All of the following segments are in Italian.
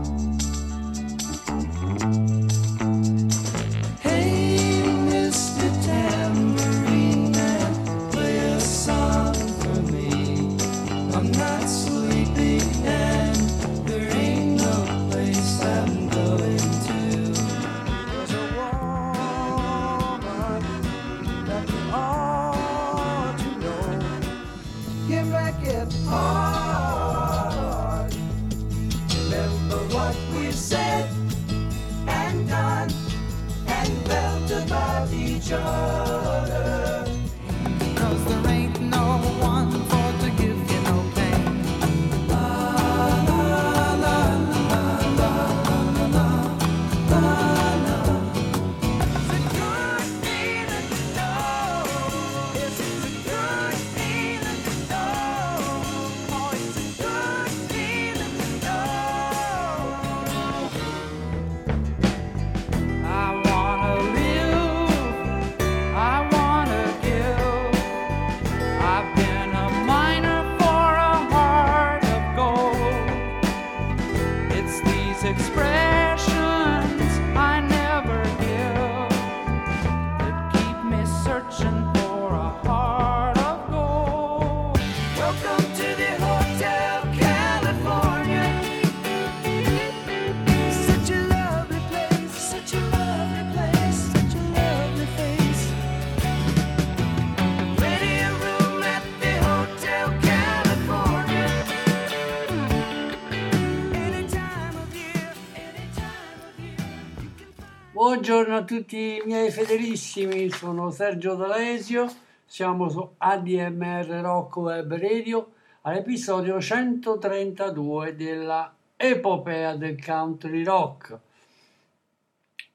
Bye. Buongiorno a tutti i miei fedelissimi, sono Sergio D'Alesio, siamo su ADMR Rock Web Radio all'episodio 132 della epopea del country rock.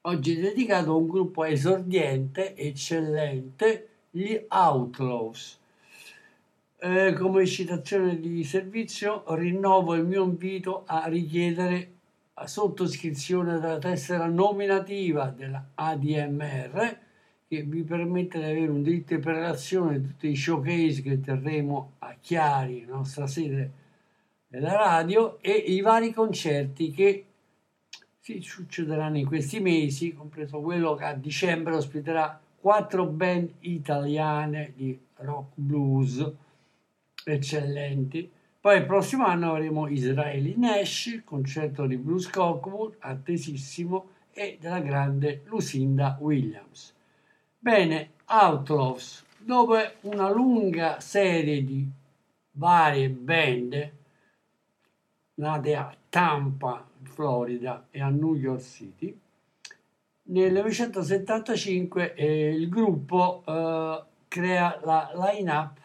Oggi è dedicato a un gruppo esordiente, eccellente, gli Outlaws. Eh, come citazione di servizio rinnovo il mio invito a richiedere a sottoscrizione della tessera nominativa della ADMR che vi permette di avere un diritto di prelazione di tutti i showcase che terremo a Chiari, nostra sede della radio, e i vari concerti che si succederanno in questi mesi, compreso quello che a dicembre ospiterà quattro band italiane di rock blues eccellenti poi il prossimo anno avremo Israeli Nash, concerto di Bruce Cockwood, attesissimo, e della grande Lucinda Williams. Bene, Outlaws, dopo una lunga serie di varie band nate a Tampa, Florida e a New York City, nel 1975 eh, il gruppo eh, crea la line-up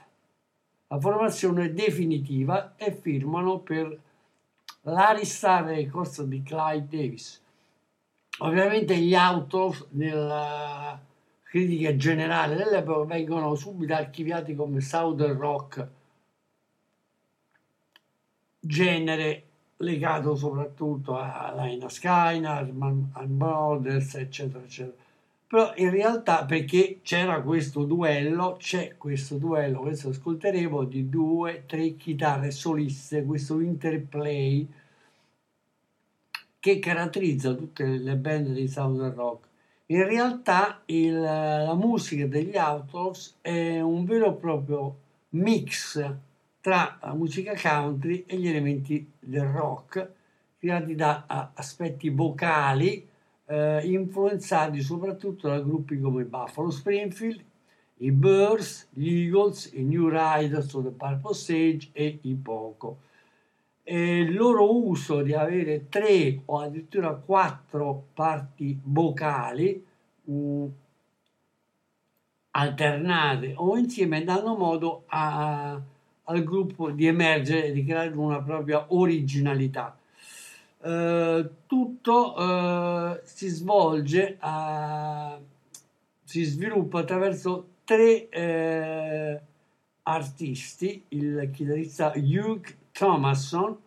la formazione definitiva e firmano per l'Aristar Records di Clyde Davis. Ovviamente gli autos nella critica generale dell'epoca vengono subito archiviati come Southern Rock, genere legato soprattutto a Lina Skynar, a Brothers, eccetera, eccetera però in realtà perché c'era questo duello, c'è questo duello, questo ascolteremo, di due, tre chitarre soliste, questo interplay che caratterizza tutte le band di Southern Rock. In realtà il, la musica degli Outlaws è un vero e proprio mix tra la musica country e gli elementi del rock, creati da aspetti vocali, eh, influenzati soprattutto da gruppi come Buffalo Springfield, i Birds, gli Eagles, i New Riders o The Purple Sage e i Poco. E il loro uso di avere tre o addirittura quattro parti vocali mh, alternate o insieme danno modo a, al gruppo di emergere e di creare una propria originalità eh, tutto eh, si svolge, a, si sviluppa attraverso tre eh, artisti, il chitarrista Hugh Thomason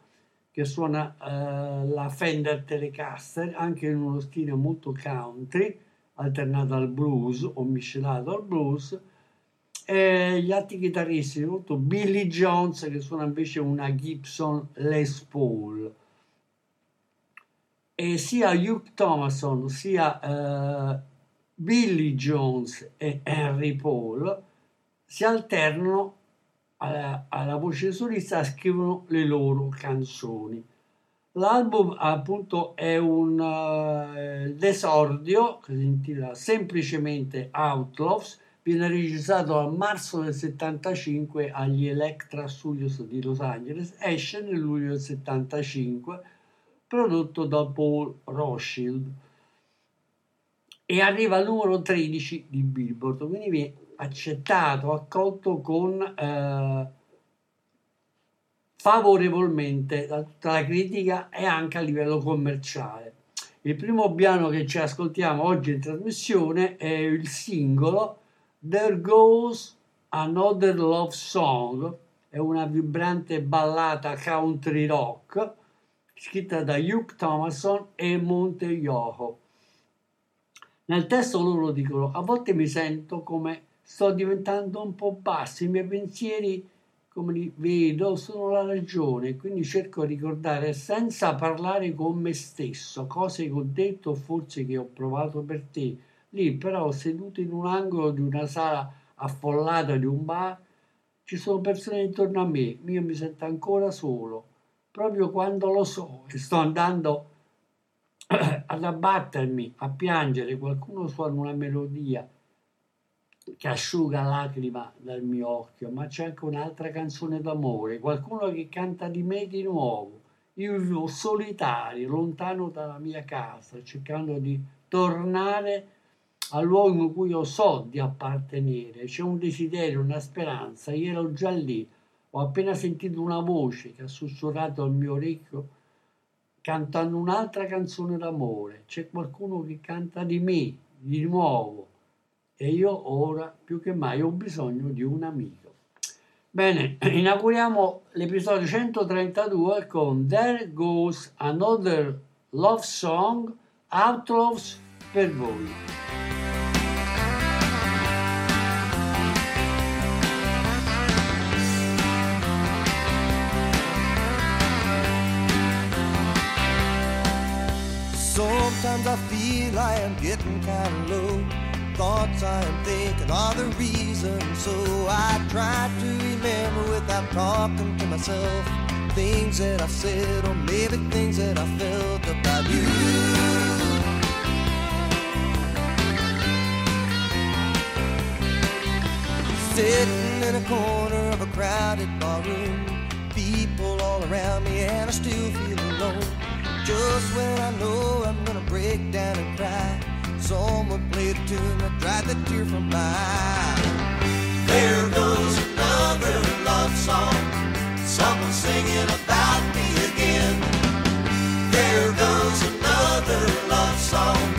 che suona eh, la Fender Telecaster anche in uno stile molto country, alternato al blues o miscelato al blues, e gli altri chitarristi, soprattutto Billy Jones che suona invece una Gibson Les Paul e sia Hugh Thomason sia eh, Billy Jones e Henry Paul si alternano alla, alla voce solista scrivono le loro canzoni. L'album appunto è un uh, esordio che si intitola semplicemente Outlaws, viene registrato a marzo del 75 agli Electra Studios di Los Angeles, esce nel luglio del 75, prodotto da Paul Rothschild. E arriva al numero 13 di Billboard, quindi viene accettato, accolto con eh, favorevolmente da tutta la critica e anche a livello commerciale. Il primo brano che ci ascoltiamo oggi in trasmissione è il singolo There Goes Another Love Song, è una vibrante ballata country rock scritta da Hugh Thomason e Monte Yoho. Nel testo loro dicono: A volte mi sento come sto diventando un po' basso, i miei pensieri, come li vedo, sono la ragione, quindi cerco di ricordare senza parlare con me stesso cose che ho detto o forse che ho provato per te. Lì però seduto in un angolo di una sala affollata di un bar, ci sono persone intorno a me, io mi sento ancora solo, proprio quando lo so e sto andando ad abbattermi, a piangere, qualcuno suona una melodia che asciuga lacrima dal mio occhio, ma c'è anche un'altra canzone d'amore, qualcuno che canta di me di nuovo. Io vivo solitario, lontano dalla mia casa, cercando di tornare al luogo in cui io so di appartenere. C'è un desiderio, una speranza, io ero già lì, ho appena sentito una voce che ha sussurrato al mio orecchio cantando un'altra canzone d'amore. C'è qualcuno che canta di me, di nuovo, e io ora più che mai ho bisogno di un amico. Bene, inauguriamo l'episodio 132 con There Goes Another Love Song, Outlaws per voi. Sometimes I feel I am getting kind of low. Thoughts I am thinking are the reason. So I try to remember without talking to myself. Things that I said, or maybe things that I felt about you. Sitting in a corner of a crowded barroom, people all around me, and I still feel alone. Just when I know I'm gonna break down and cry, someone played a tune that dried the tear from my eye. There goes another love song, someone singing about me again. There goes another love song,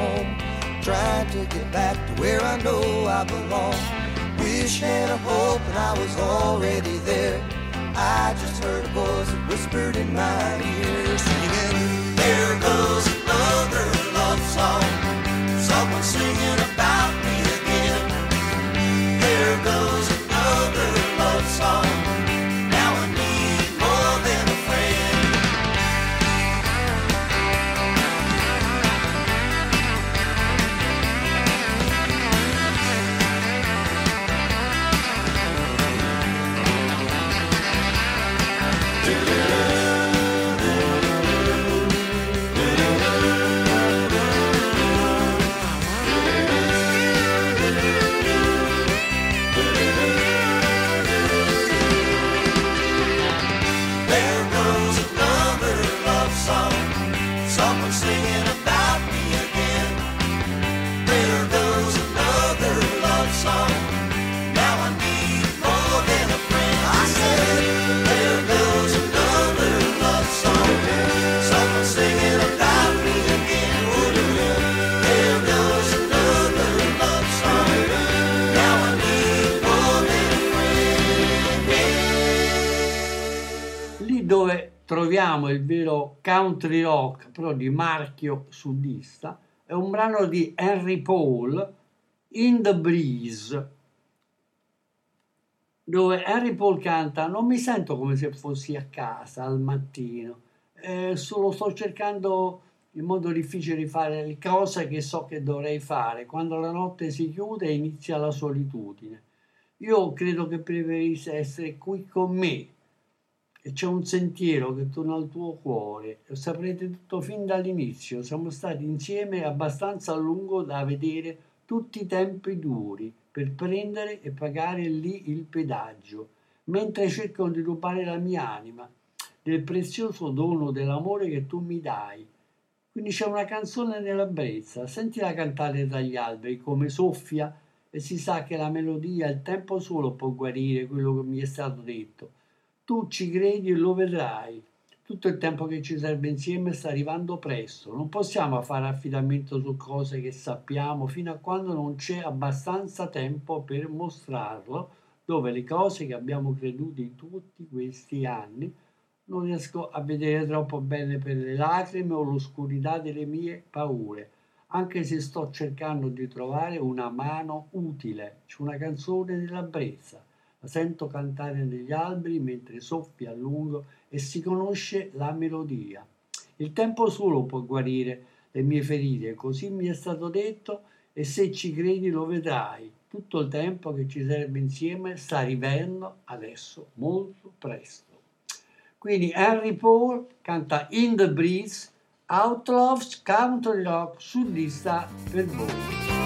home. Trying to get back to where I know I belong. Wishing and hoping I was already there. I just heard a voice that whispered in my ear, singing, There goes another love song. Someone singing about me again. There goes another love song. Troviamo il vero country rock, però di marchio sudista, è un brano di Henry Paul, In the Breeze, dove Henry Paul canta non mi sento come se fossi a casa al mattino, eh, solo sto cercando in modo difficile di fare le cose che so che dovrei fare. Quando la notte si chiude inizia la solitudine. Io credo che preferissi essere qui con me e c'è un sentiero che torna al tuo cuore. Lo saprete tutto fin dall'inizio. Siamo stati insieme abbastanza a lungo da vedere tutti i tempi duri per prendere e pagare lì il pedaggio, mentre cercano di rubare la mia anima del prezioso dono dell'amore che tu mi dai. Quindi c'è una canzone nella brezza, sentila cantare dagli alberi come soffia e si sa che la melodia il tempo solo può guarire quello che mi è stato detto. Tu ci credi e lo vedrai. Tutto il tempo che ci serve insieme sta arrivando presto. Non possiamo fare affidamento su cose che sappiamo fino a quando non c'è abbastanza tempo per mostrarlo, dove le cose che abbiamo creduto in tutti questi anni non riesco a vedere troppo bene per le lacrime o l'oscurità delle mie paure anche se sto cercando di trovare una mano utile. C'è una canzone nella brezza, la sento cantare negli alberi mentre soffia a lungo e si conosce la melodia. Il tempo solo può guarire le mie ferite, così mi è stato detto e se ci credi lo vedrai. Tutto il tempo che ci serve insieme sta arrivando adesso molto presto. Quindi Henry Paul canta In the Breeze Outlaws Country Rock sudista per voi.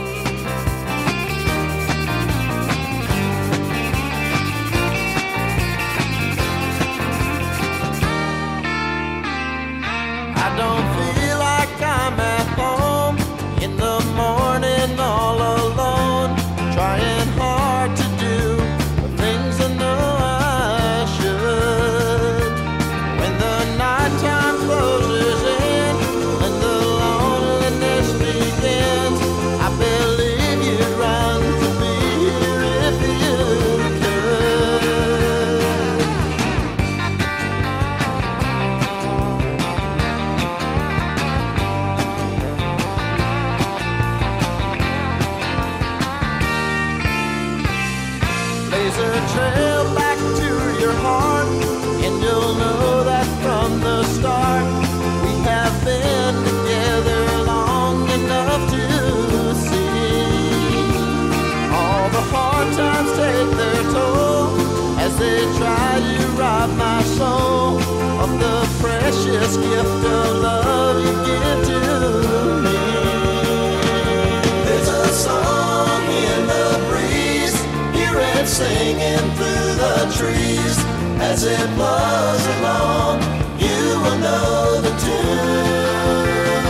Trees as it blows along. You will know the tune.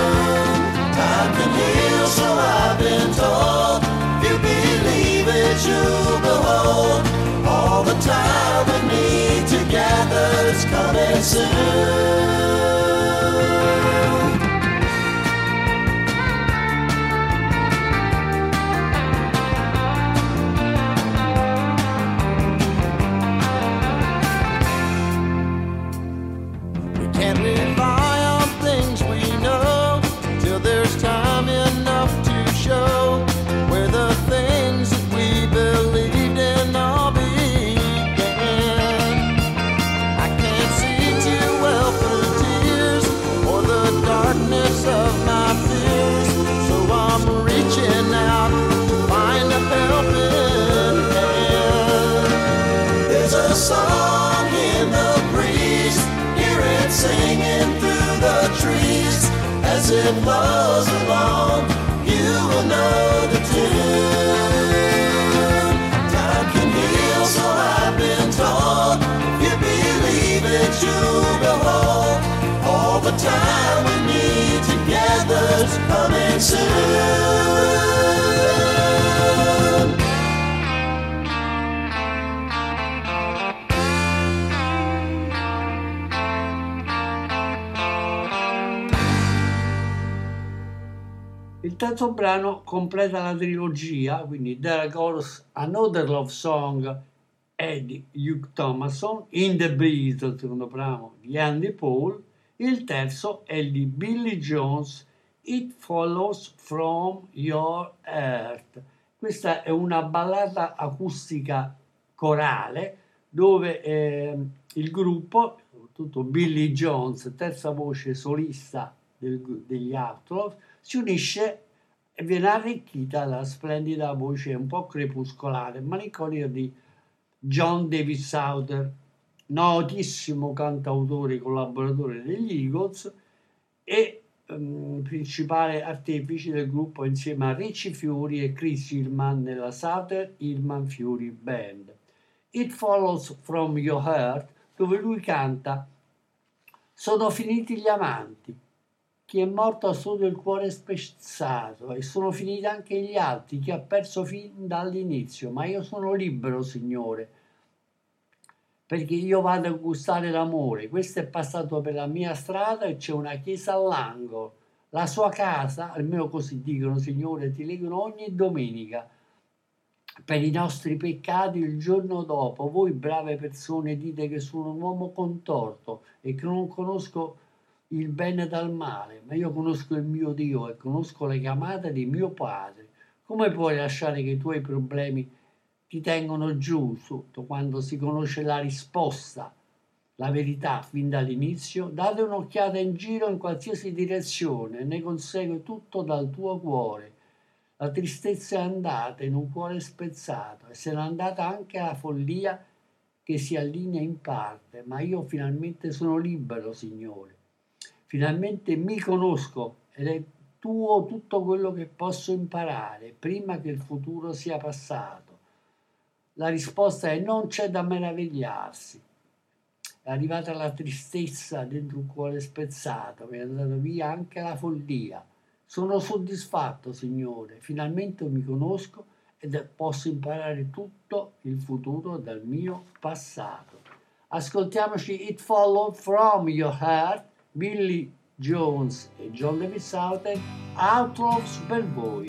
Time can heal, so I've been told. If you believe it, you'll behold all the time we need together is coming soon. Terzo brano completa la trilogia, quindi There Goes Another Love Song è di Hugh Thomason, In the Breeze, il secondo brano di Andy Paul, il terzo è di Billy Jones, It Follows From Your Heart. Questa è una ballata acustica corale dove eh, il gruppo, soprattutto Billy Jones, terza voce solista del, degli Outlaws, si unisce viene arricchita dalla splendida voce un po' crepuscolare, malinconica di John David Souther, notissimo cantautore e collaboratore degli Eagles e um, principale artefice del gruppo insieme a Richie Fury e Chris Hillman nella Souther Hillman Fury Band. It Follows From Your Heart, dove lui canta Sono finiti gli amanti, chi è morto ha solo il cuore spezzato e sono finiti anche gli altri, chi ha perso fin dall'inizio, ma io sono libero, Signore, perché io vado a gustare l'amore. Questo è passato per la mia strada e c'è una chiesa all'angolo. La sua casa, almeno così dicono, Signore, ti legano ogni domenica per i nostri peccati il giorno dopo. Voi brave persone dite che sono un uomo contorto e che non conosco il bene dal male, ma io conosco il mio Dio e conosco le chiamate di mio Padre. Come puoi lasciare che i tuoi problemi ti tengono giù sotto quando si conosce la risposta, la verità fin dall'inizio? Date un'occhiata in giro in qualsiasi direzione, ne consegue tutto dal tuo cuore la tristezza è andata in un cuore spezzato e se n'è andata anche la follia che si allinea in parte, ma io finalmente sono libero, Signore. Finalmente mi conosco ed è tuo tutto quello che posso imparare prima che il futuro sia passato. La risposta è non c'è da meravigliarsi. È arrivata la tristezza dentro un cuore spezzato, mi è andata via anche la follia sono soddisfatto, Signore, finalmente mi conosco ed posso imparare tutto il futuro dal mio passato. Ascoltiamoci It Followed From Your Heart, Billy Jones e John David Southern, Outlaws per voi.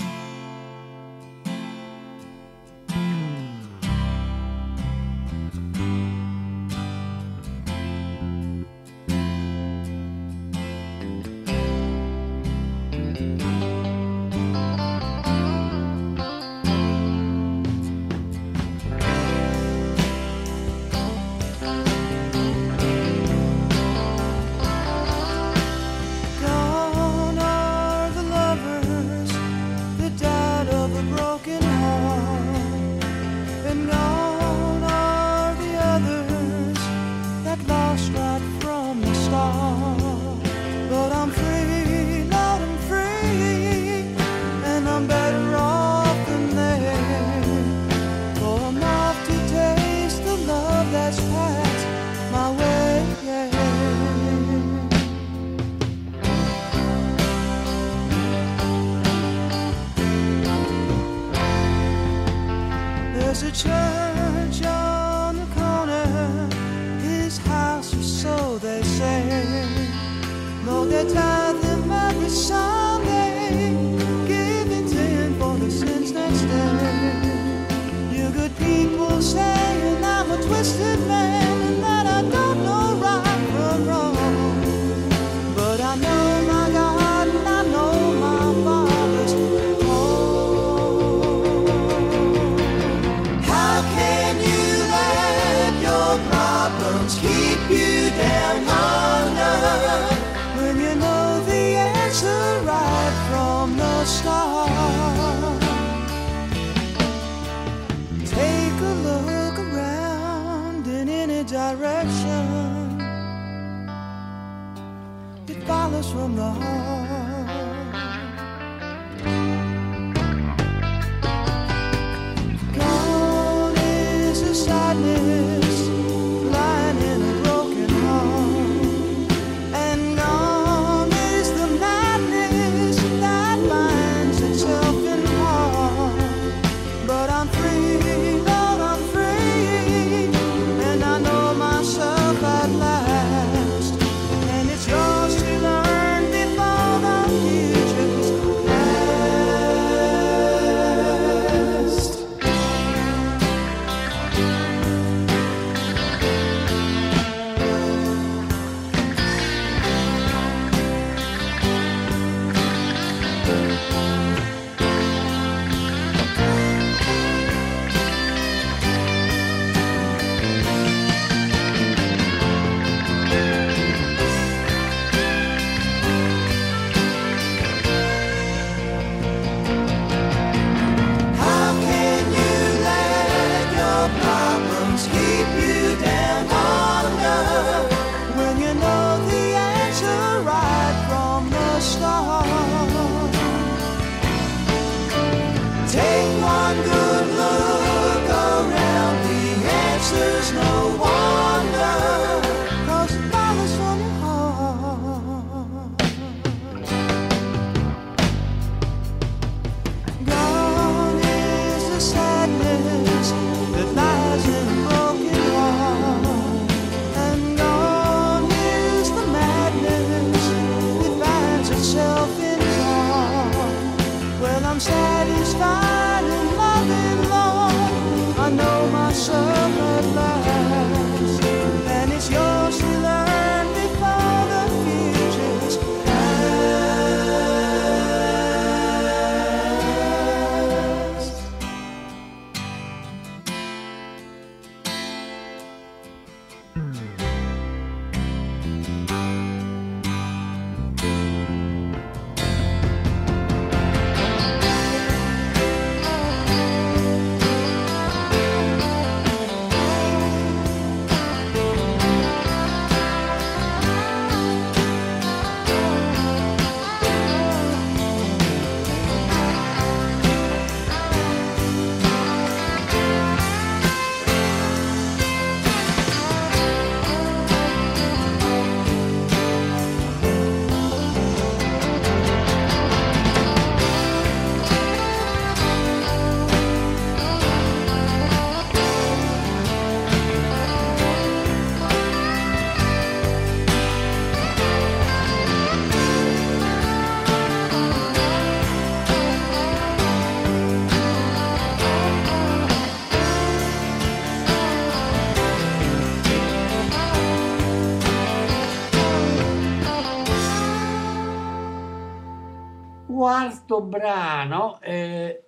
Quarto brano è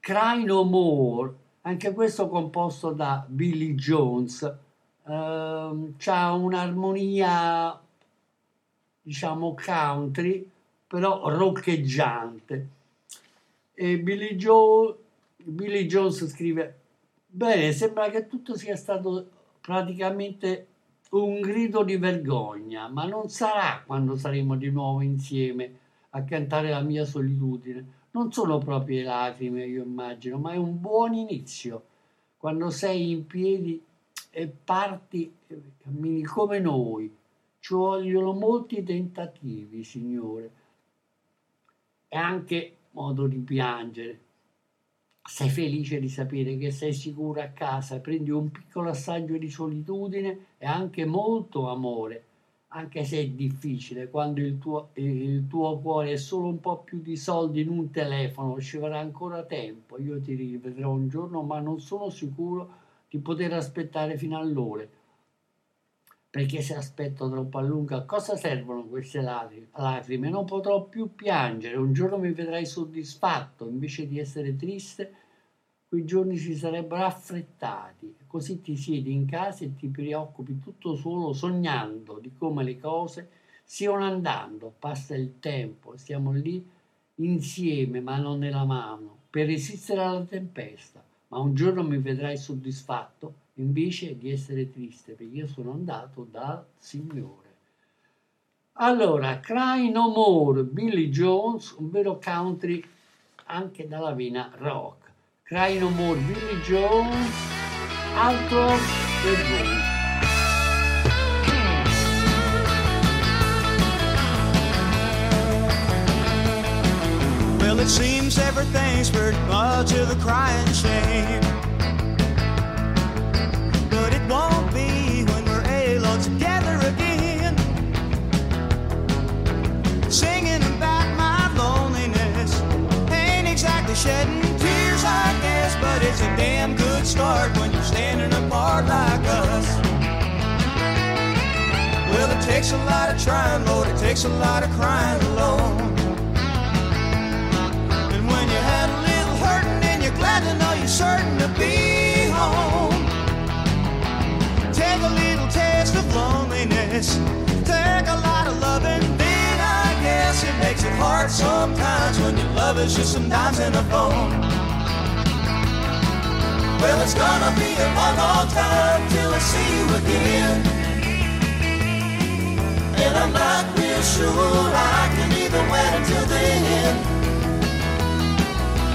Cry No More, anche questo composto da Billy Jones. Uh, c'ha un'armonia, diciamo, country, però roccheggiante. E Billy, jo- Billy Jones scrive, bene, sembra che tutto sia stato praticamente un grido di vergogna, ma non sarà quando saremo di nuovo insieme a cantare la mia solitudine. Non sono proprio lacrime, io immagino, ma è un buon inizio. Quando sei in piedi e parti, cammini come noi. Ci vogliono molti tentativi, Signore. E anche modo di piangere. Sei felice di sapere che sei sicuro a casa, prendi un piccolo assaggio di solitudine e anche molto amore anche se è difficile, quando il tuo, il tuo, cuore è solo un po' più di soldi in un telefono, ci vorrà ancora tempo, io ti rivedrò un giorno, ma non sono sicuro di poter aspettare fino all'ora. Perché se aspetto troppo a lungo, a cosa servono queste lacrime? Non potrò più piangere, un giorno mi vedrai soddisfatto, invece di essere triste, quei giorni si sarebbero affrettati, così ti siedi in casa e ti preoccupi tutto solo sognando di come le cose stiano andando, passa il tempo, stiamo lì insieme, mano nella mano, per resistere alla tempesta, ma un giorno mi vedrai soddisfatto invece di essere triste, perché io sono andato dal Signore. Allora, Cry No More, Billy Jones, un vero country anche dalla vena rock. Cry No More, Billy Jones, altro per voi. Well, it seems everything's pretty much of a crying shame. But it won't be when we're all together again. Singing about my loneliness ain't exactly shedding like us. Well, it takes a lot of trying, Lord, it takes a lot of crying alone. And when you had a little hurting and you're glad to know you're certain to be home. Take a little taste of loneliness, take a lot of loving, then I guess it makes it hard sometimes when your love is just some dimes in a phone. Well, it's gonna be a long, long time till I see you again. And I'm not real sure I can even wait until then.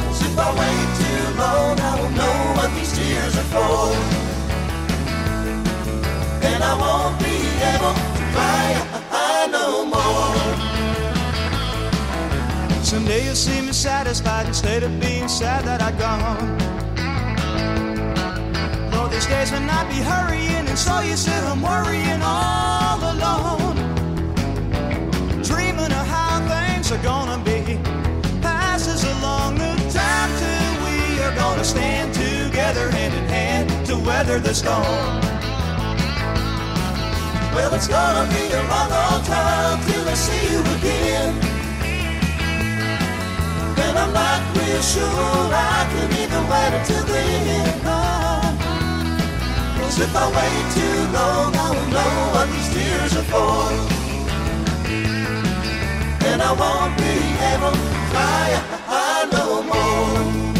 Cause if I wait too long, I won't know what these tears are for. And I won't be able to cry no more. Someday you'll see me satisfied instead of being sad that I'd gone days when I be hurrying, and so you said I'm worrying all alone. Dreaming of how things are gonna be. Passes along the time till we are gonna stand together hand in hand to weather the storm. Well, it's gonna be a long, long time till I see you again. And I'm not real sure I can even wait until then. Cause if I wait too long, I will know what these tears are for. And I won't be able to cry no more.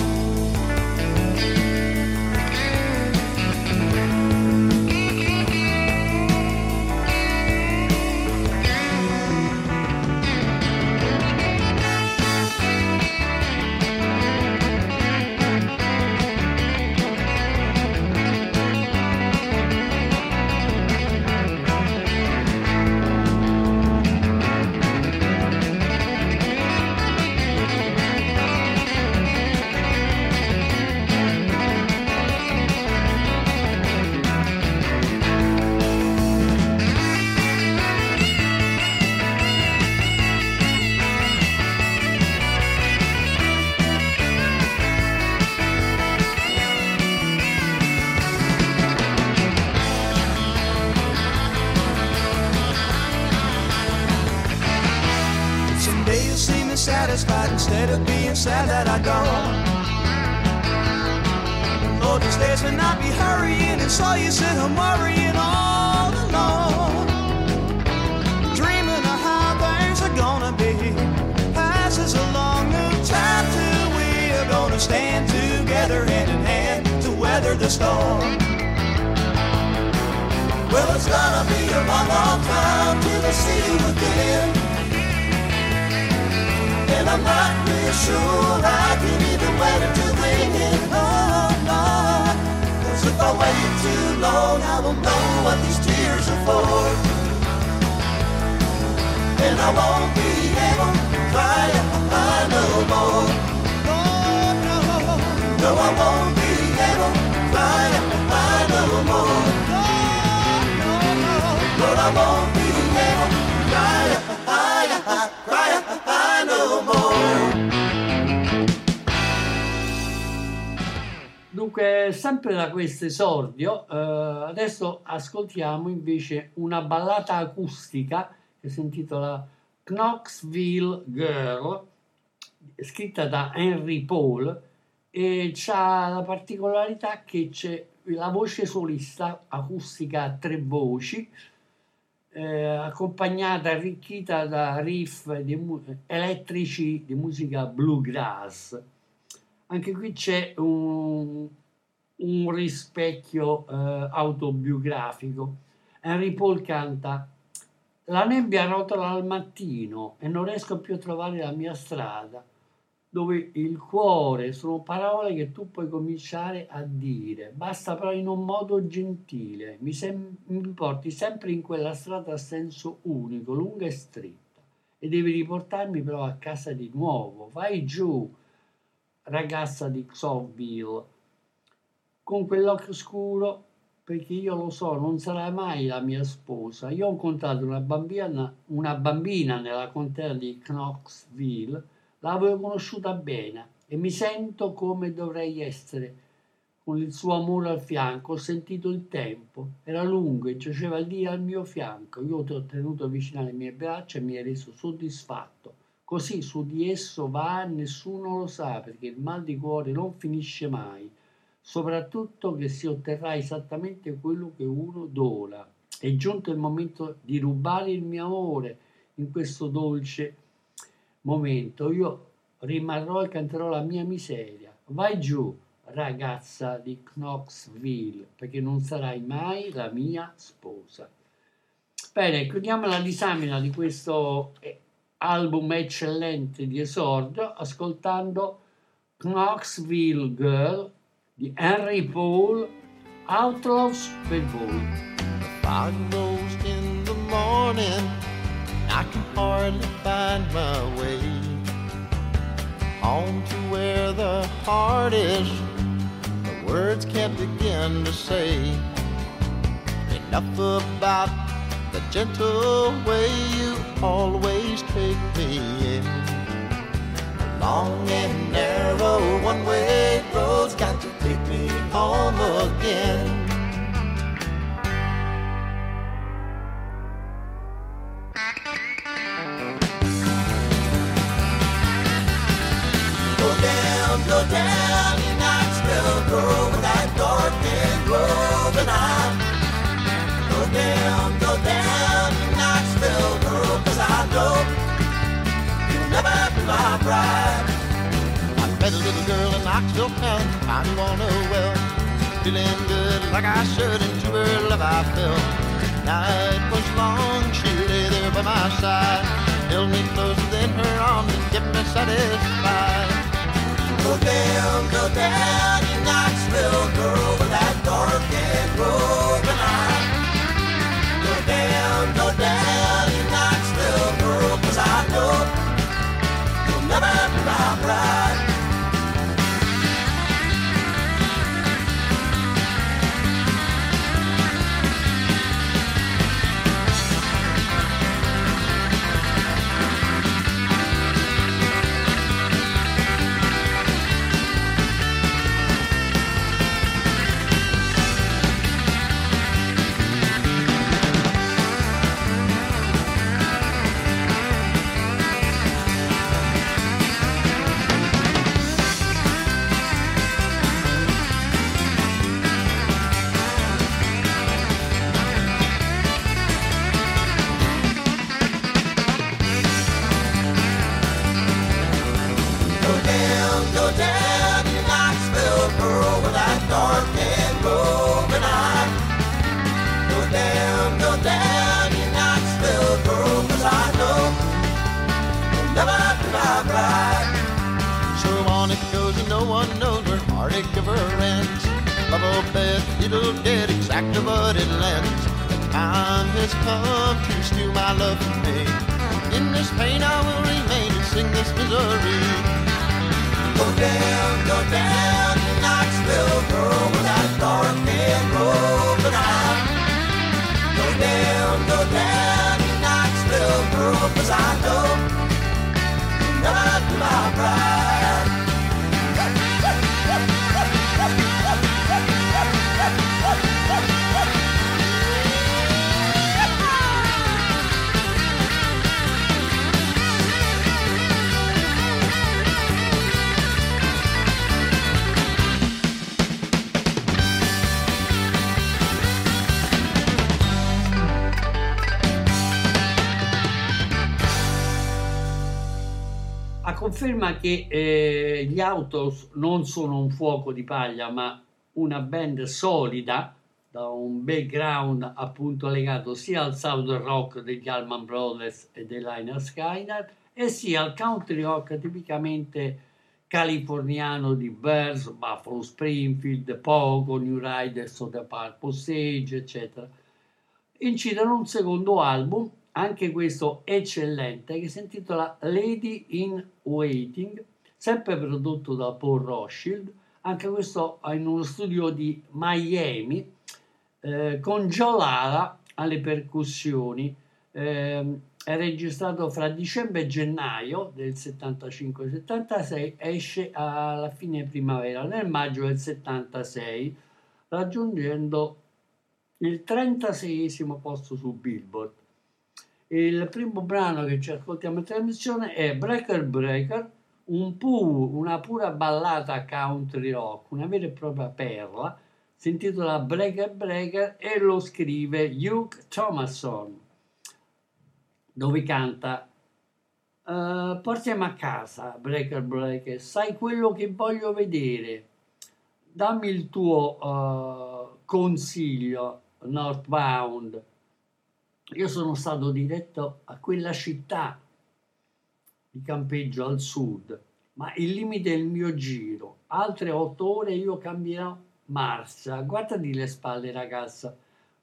Satisfied instead of being sad that I gone. Lord, these days when I be hurrying and saw you sit home worrying all alone. Dreaming of how things are gonna be. Passes a long time till we are gonna stand together hand in hand to weather the storm. Well, it's gonna be a long, long time till I see you again. And I'm not real sure I can even wait until. Oh, no. Cause if I wait too long, I won't know what these tears are for. And I won't be able to cry no more. No, no. No, I won't be able to cry no more. No, no, no. Lord, I won't Dunque, sempre da questo esordio, eh, adesso ascoltiamo invece una ballata acustica che si intitola Knoxville Girl, scritta da Henry Paul e ha la particolarità che c'è la voce solista acustica a tre voci, eh, accompagnata, arricchita da riff di mu- elettrici di musica bluegrass. Anche qui c'è un, un rispecchio eh, autobiografico. Henry Paul canta La nebbia rotola al mattino e non riesco più a trovare la mia strada dove il cuore sono parole che tu puoi cominciare a dire, basta però in un modo gentile, mi, sem- mi porti sempre in quella strada a senso unico, lunga e stretta, e devi riportarmi però a casa di nuovo, vai giù, ragazza di Xoville, con quell'occhio scuro, perché io lo so, non sarà mai la mia sposa. Io ho incontrato una bambina, una bambina nella contea di Knoxville, L'avevo conosciuta bene e mi sento come dovrei essere, con il suo amore al fianco. Ho sentito il tempo, era lungo e giaceva lì al mio fianco. Io ti ho tenuto vicino alle mie braccia e mi hai reso soddisfatto. Così su di esso va, nessuno lo sa, perché il mal di cuore non finisce mai. Soprattutto che si otterrà esattamente quello che uno dona. È giunto il momento di rubare il mio amore in questo dolce momento io rimarrò e canterò la mia miseria. Vai giù, ragazza di Knoxville, perché non sarai mai la mia sposa. Bene, chiudiamo la disamina di questo eh, album eccellente di esordio ascoltando Knoxville Girl di Henry Paul, Outlaws per voi. I can hardly find my way home to where the heart is. The words can't begin to say enough about the gentle way you always take me in. The long and narrow one way road's got to take me home again. A little girl in Knoxville town, found you all know well. Feeling good like I should, into her love I fell. Night was long, she lay there by my side, held me close within her arms and kept me satisfied. Go down, go down in Knoxville, girl, with that dark and broken it'll get exactly what it lends. Time has come to steal my love from me. In this pain I will remain and sing this misery. Go down, go down Knoxville, girl, with that dark and broken eye. Go down, go down conferma che eh, gli Autos non sono un fuoco di paglia, ma una band solida, da un background appunto legato sia al southern rock degli Allman Brothers e dei Liner Skyner, e sia al country rock tipicamente californiano di Bears, Buffalo Springfield, Pogo, New Riders, Soda Park, Osage, eccetera. Incidono un secondo album anche questo eccellente, che si intitola Lady in Waiting, sempre prodotto da Paul Rothschild, anche questo in uno studio di Miami, eh, con Joe Lara alle percussioni. Eh, è registrato fra dicembre e gennaio del 75-76, esce alla fine primavera, nel maggio del 76, raggiungendo il 36 posto su Billboard. Il primo brano che ci ascoltiamo in trasmissione è Breaker Breaker, un pu- una pura ballata country rock, una vera e propria perla. Si intitola Breaker Breaker e lo scrive Hugh Thomason, dove canta eh, Portiamo a casa, Breaker Breaker, sai quello che voglio vedere. Dammi il tuo eh, consiglio, Northbound. Io sono stato diretto a quella città di campeggio al sud, ma il limite è il mio giro. Altre otto ore io cambierò marcia. Guardati le spalle, ragazza.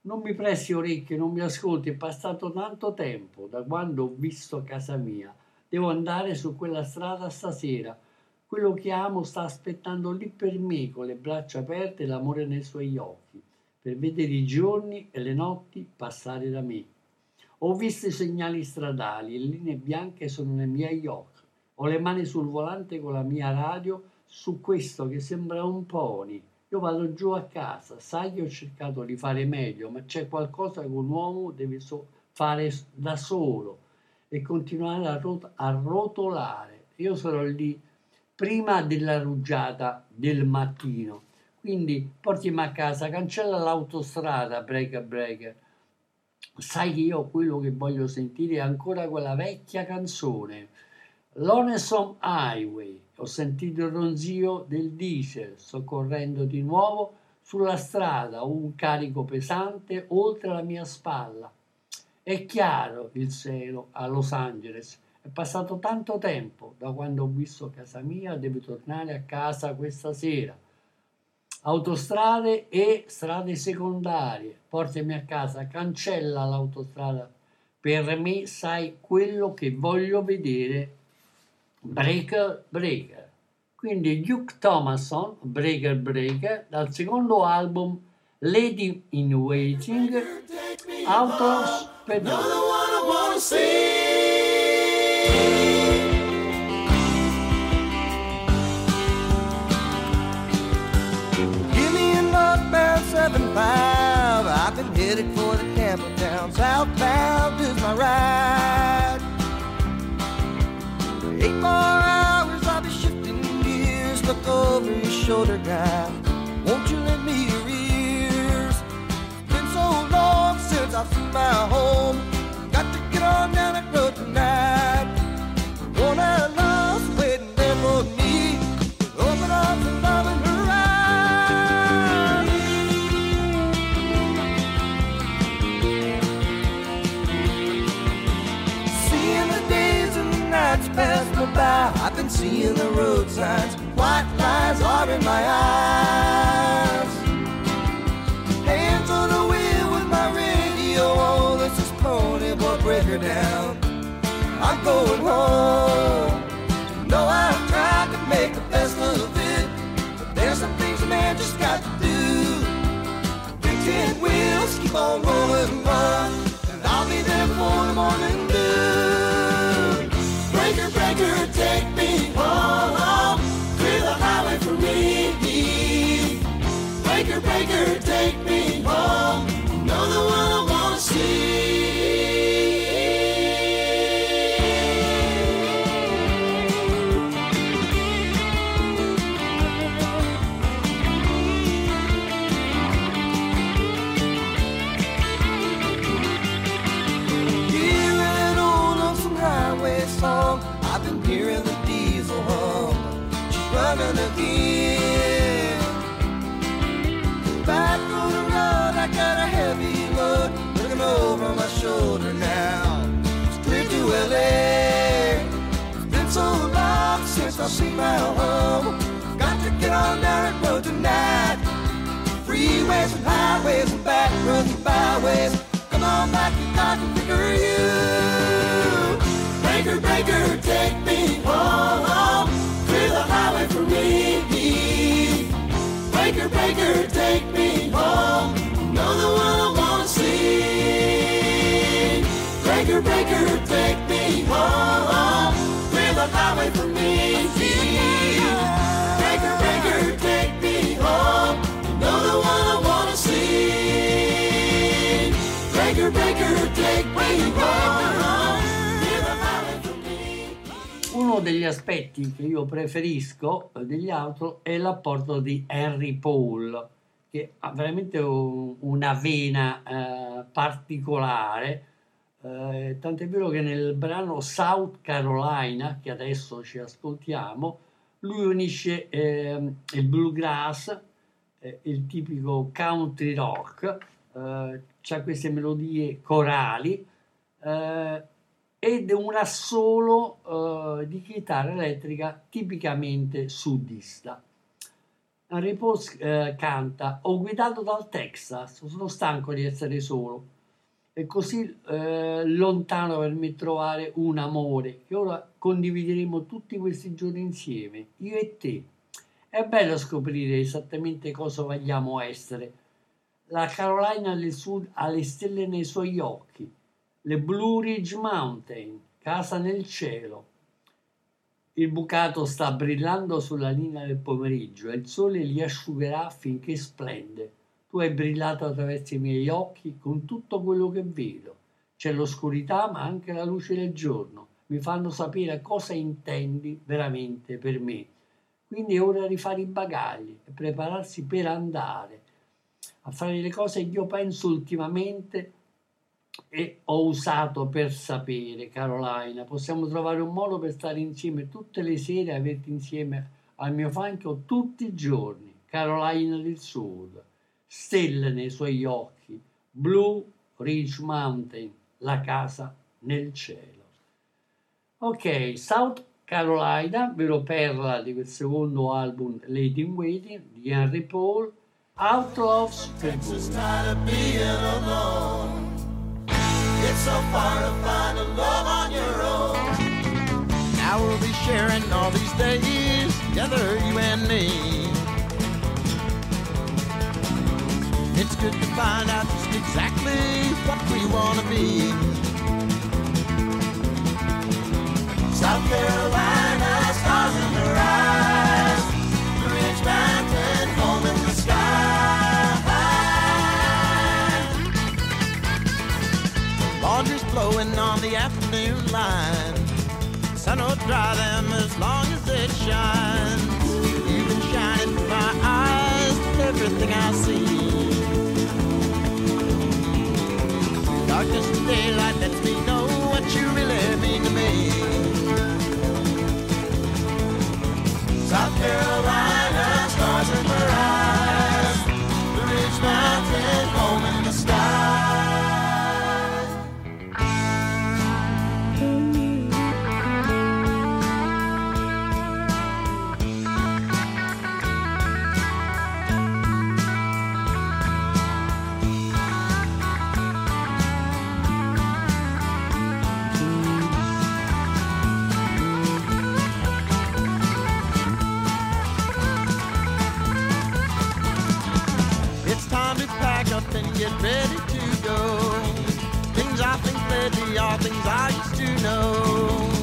Non mi presti orecchie, non mi ascolti. È passato tanto tempo da quando ho visto casa mia. Devo andare su quella strada stasera. Quello che amo sta aspettando lì per me, con le braccia aperte e l'amore nei suoi occhi, per vedere i giorni e le notti passare da me. Ho visto i segnali stradali le linee bianche sono nei miei occhi. Ho le mani sul volante con la mia radio su questo che sembra un pony. Io vado giù a casa, sai che ho cercato di fare meglio, ma c'è qualcosa che un uomo deve so- fare da solo e continuare a, rot- a rotolare. Io sarò lì prima della rugiada del mattino. Quindi portimi a casa, cancella l'autostrada, breaker breaker. Sai che io quello che voglio sentire è ancora quella vecchia canzone, Lonesome Highway. Ho sentito il ronzio del diesel, sto correndo di nuovo sulla strada, un carico pesante oltre la mia spalla. È chiaro il cielo a Los Angeles. È passato tanto tempo da quando ho visto casa mia, devo tornare a casa questa sera. Autostrade e strade secondarie. Portami a casa, cancella l'autostrada. Per me sai quello che voglio vedere Breaker Breaker. Quindi Duke Thomason, Breaker Breaker, dal secondo album Lady in Waiting, Autos Pedal. Headed for the camping town. Southbound is my ride. Eight more hours, I'll be shifting gears. Look over your shoulder, guy. Won't you lend me your ears? It's been so long since I've seen my home. Got to get on down that road tonight. One Seeing the road signs. White lines are in my eyes. Hands on the wheel with my radio on. This is Pony Boy Breaker down. I'm going home. No, I've tried to make the best of it. But there's some things a man just got to do. Big ten wheels keep on rolling on. And I'll be there before the morning I've seen my home. Got to get on that road tonight. Freeways and highways and back roads and byways. Uno degli aspetti che io preferisco eh, degli altri è l'apporto di Henry Paul, che ha veramente un- una vena eh, particolare. eh, tant'è vero che nel brano South Carolina, che adesso ci ascoltiamo, lui unisce ehm, il bluegrass, eh, il tipico country rock, eh, c'ha queste melodie corali eh, ed un assolo eh, di chitarra elettrica tipicamente sudista. Henry Paul eh, canta Ho guidato dal Texas, sono stanco di essere solo e così eh, lontano per me trovare un amore che ora condivideremo tutti questi giorni insieme, io e te. È bello scoprire esattamente cosa vogliamo essere. La Carolina del Sud ha le stelle nei suoi occhi, le Blue Ridge Mountain, casa nel cielo. Il bucato sta brillando sulla linea del pomeriggio e il sole li asciugherà finché splende. Tu hai brillato attraverso i miei occhi con tutto quello che vedo. C'è l'oscurità ma anche la luce del giorno. Mi fanno sapere cosa intendi veramente per me. Quindi è ora di fare i bagagli e prepararsi per andare a fare le cose che io penso ultimamente e ho usato per sapere, Carolina. Possiamo trovare un modo per stare insieme tutte le sere averti insieme al mio fianco tutti i giorni. Carolina del Sud, stelle nei suoi occhi, Blue Ridge Mountain, la casa nel cielo. Ok, South Carolina, vero perla di quel secondo album Lady in Waiting di Henry Paul, Outlaws per voi. It's so far to find a love on your own. Now we'll be sharing all these days together, you and me. It's good to find out just exactly what we want to be. South Carolina, stars in her eyes, Blowing on the afternoon line. Sun will dry them as long as it shines. You've been shining through my eyes, everything I see. Darkness and daylight lets me know what you really mean to me. South Carolina, things I used to know.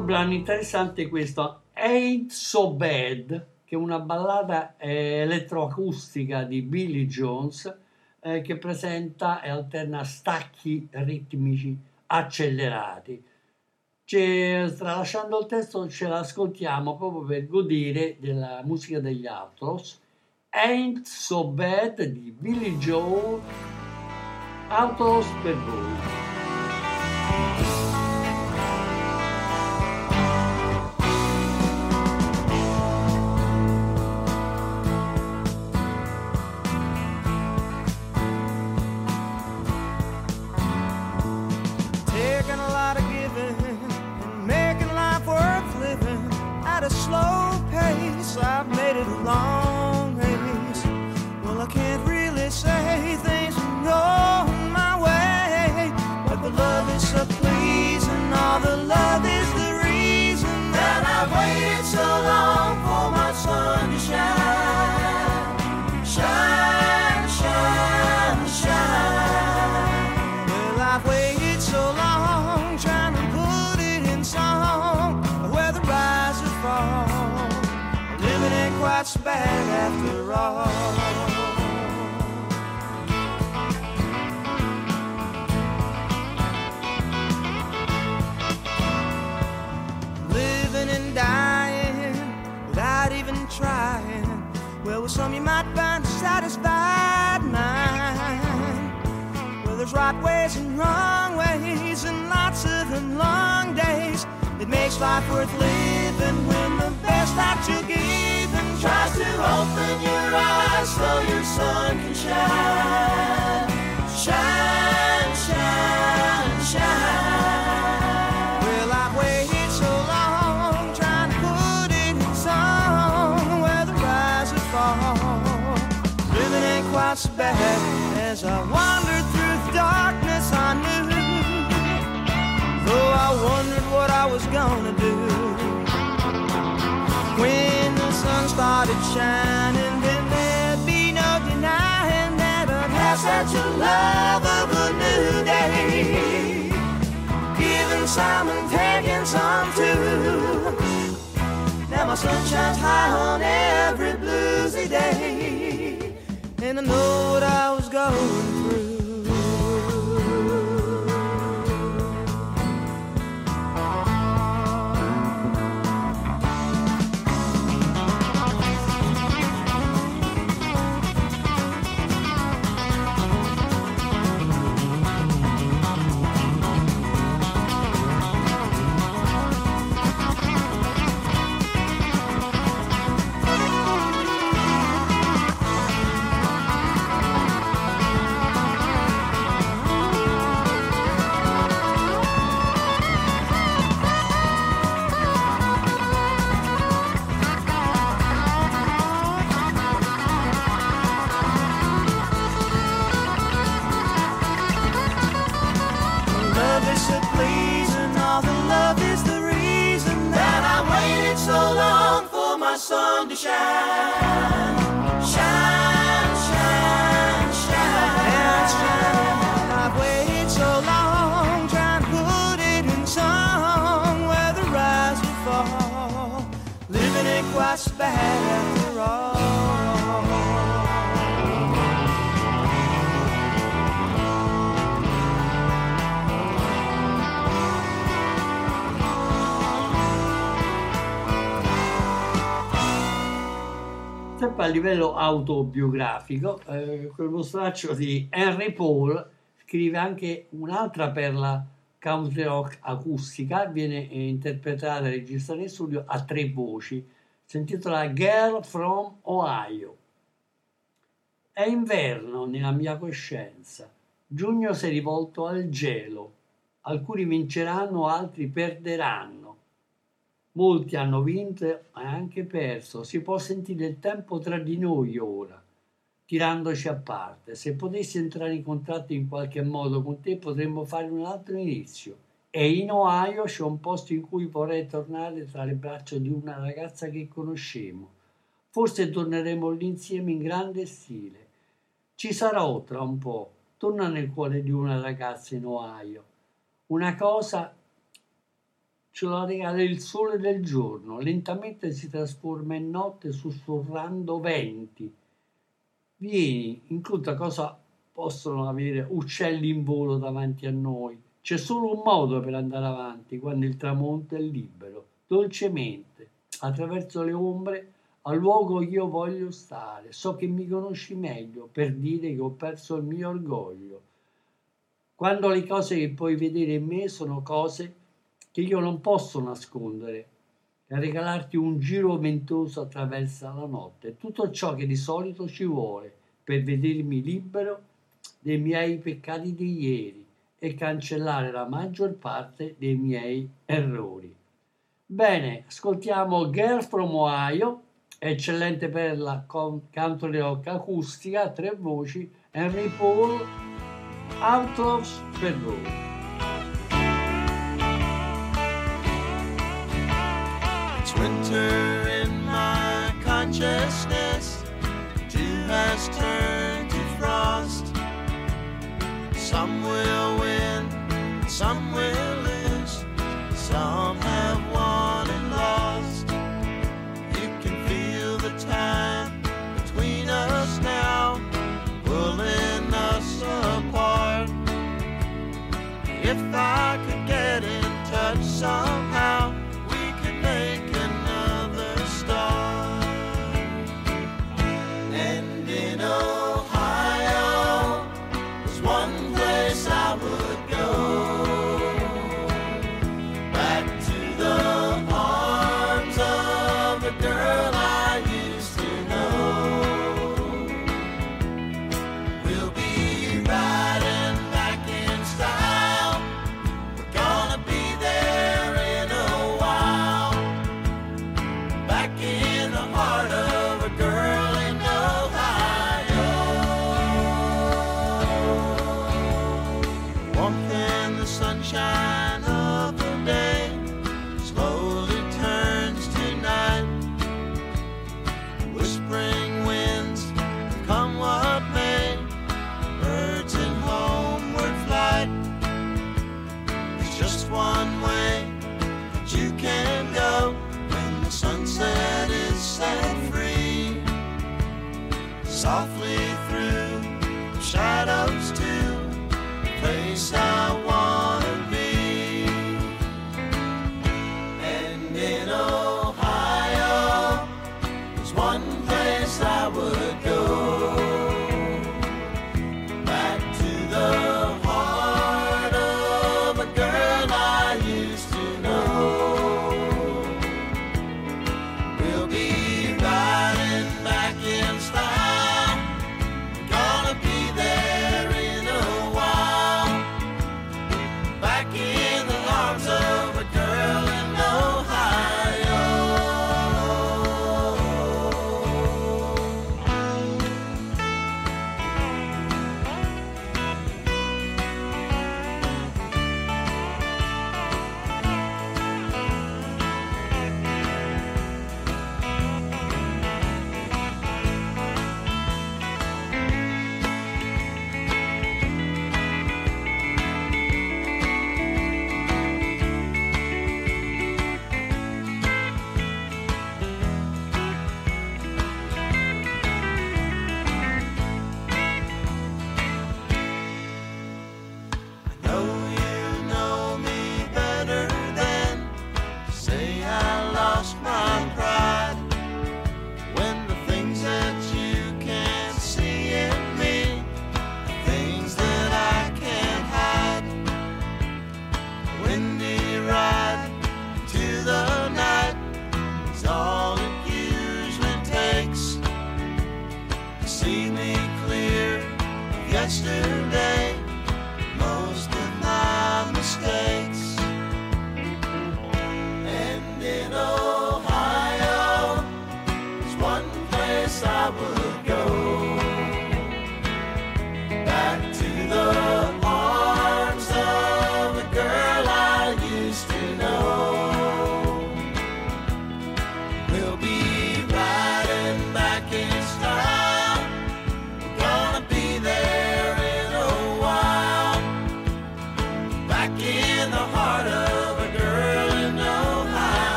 Altro brano interessante è questo Ain't So Bad, che è una ballata eh, elettroacustica di Billy Jones eh, che presenta e alterna stacchi ritmici accelerati. Ce- tralasciando il testo ce l'ascoltiamo proprio per godere della musica degli Outlaws. Ain't So Bad di Billy Joe, Outlaws per voi. There's right ways and wrong ways, and lots of them long days. It makes life worth living when the best that you give and tries to open your eyes so your sun can shine. Shine, gonna do. When the sun started shining, then there'd be no denying that I'd have such a love of a new day. Giving some and taking some too. Now my sun shines high on every bluesy day. And I know what I was going Sempre a livello autobiografico, eh, quello straccio di Henry Paul scrive anche un'altra perla country rock acustica, viene interpretata e registrata in studio a tre voci, si intitola Girl from Ohio. È inverno nella mia coscienza, giugno si è rivolto al gelo, alcuni vinceranno, altri perderanno. Molti hanno vinto e anche perso. Si può sentire il tempo tra di noi ora, tirandoci a parte. Se potessi entrare in contatto in qualche modo con te, potremmo fare un altro inizio. E in Ohio c'è un posto in cui vorrei tornare tra le braccia di una ragazza che conoscemo. Forse torneremo lì insieme in grande stile. Ci sarò tra un po'. Torna nel cuore di una ragazza in Ohio. Una cosa ce la regala il sole del giorno, lentamente si trasforma in notte sussurrando venti. Vieni, incontra cosa possono avere uccelli in volo davanti a noi. C'è solo un modo per andare avanti quando il tramonto è libero, dolcemente, attraverso le ombre, al luogo io voglio stare. So che mi conosci meglio per dire che ho perso il mio orgoglio. Quando le cose che puoi vedere in me sono cose che io non posso nascondere e regalarti un giro ventoso attraverso la notte, tutto ciò che di solito ci vuole per vedermi libero dei miei peccati di ieri e cancellare la maggior parte dei miei errori. Bene, ascoltiamo Girl from Ohio, eccellente per la country rock acustica, tre voci, Henry Paul, Outlaws per voi. In my consciousness. Dew has turned to frost. Some will win, some will lose. Some have won and lost. You can feel the time between us now, pulling us apart. If I could get in touch somehow,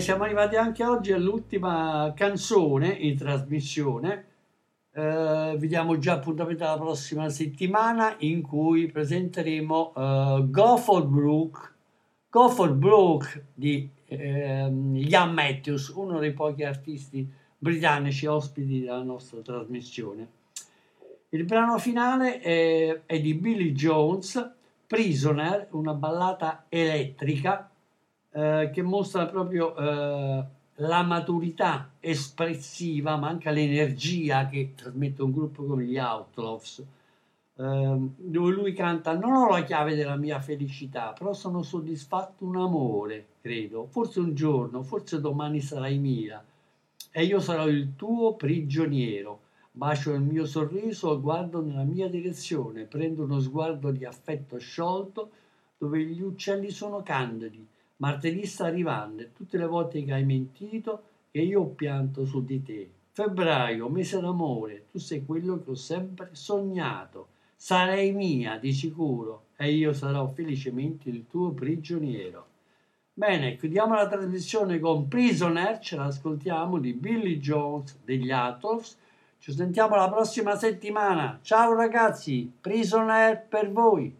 Siamo arrivati anche oggi all'ultima canzone in trasmissione. Eh, vi diamo già appuntamento alla prossima settimana in cui presenteremo uh, Gofford Brook, Gofford Brook di ehm, Ian Matthews, uno dei pochi artisti britannici ospiti della nostra trasmissione. Il brano finale è, è di Billy Jones, Prisoner, una ballata elettrica eh, che mostra proprio eh, la maturità espressiva, ma anche l'energia che trasmette un gruppo come gli Outlaws, ehm, dove lui canta non ho la chiave della mia felicità, però sono soddisfatto un amore, credo, forse un giorno, forse domani sarai mia e io sarò il tuo prigioniero. Bacio il mio sorriso, guardo nella mia direzione, prendo uno sguardo di affetto sciolto dove gli uccelli sono candidi. Martedì sta arrivando e tutte le volte che hai mentito che io ho pianto su di te. Febbraio, mese d'amore, tu sei quello che ho sempre sognato. Sarai mia di sicuro e io sarò felicemente il tuo prigioniero. Bene, chiudiamo la trasmissione con Prisoner, ce l'ascoltiamo di Billy Jones degli Atolls. Ci sentiamo la prossima settimana. Ciao ragazzi, Prisoner per voi.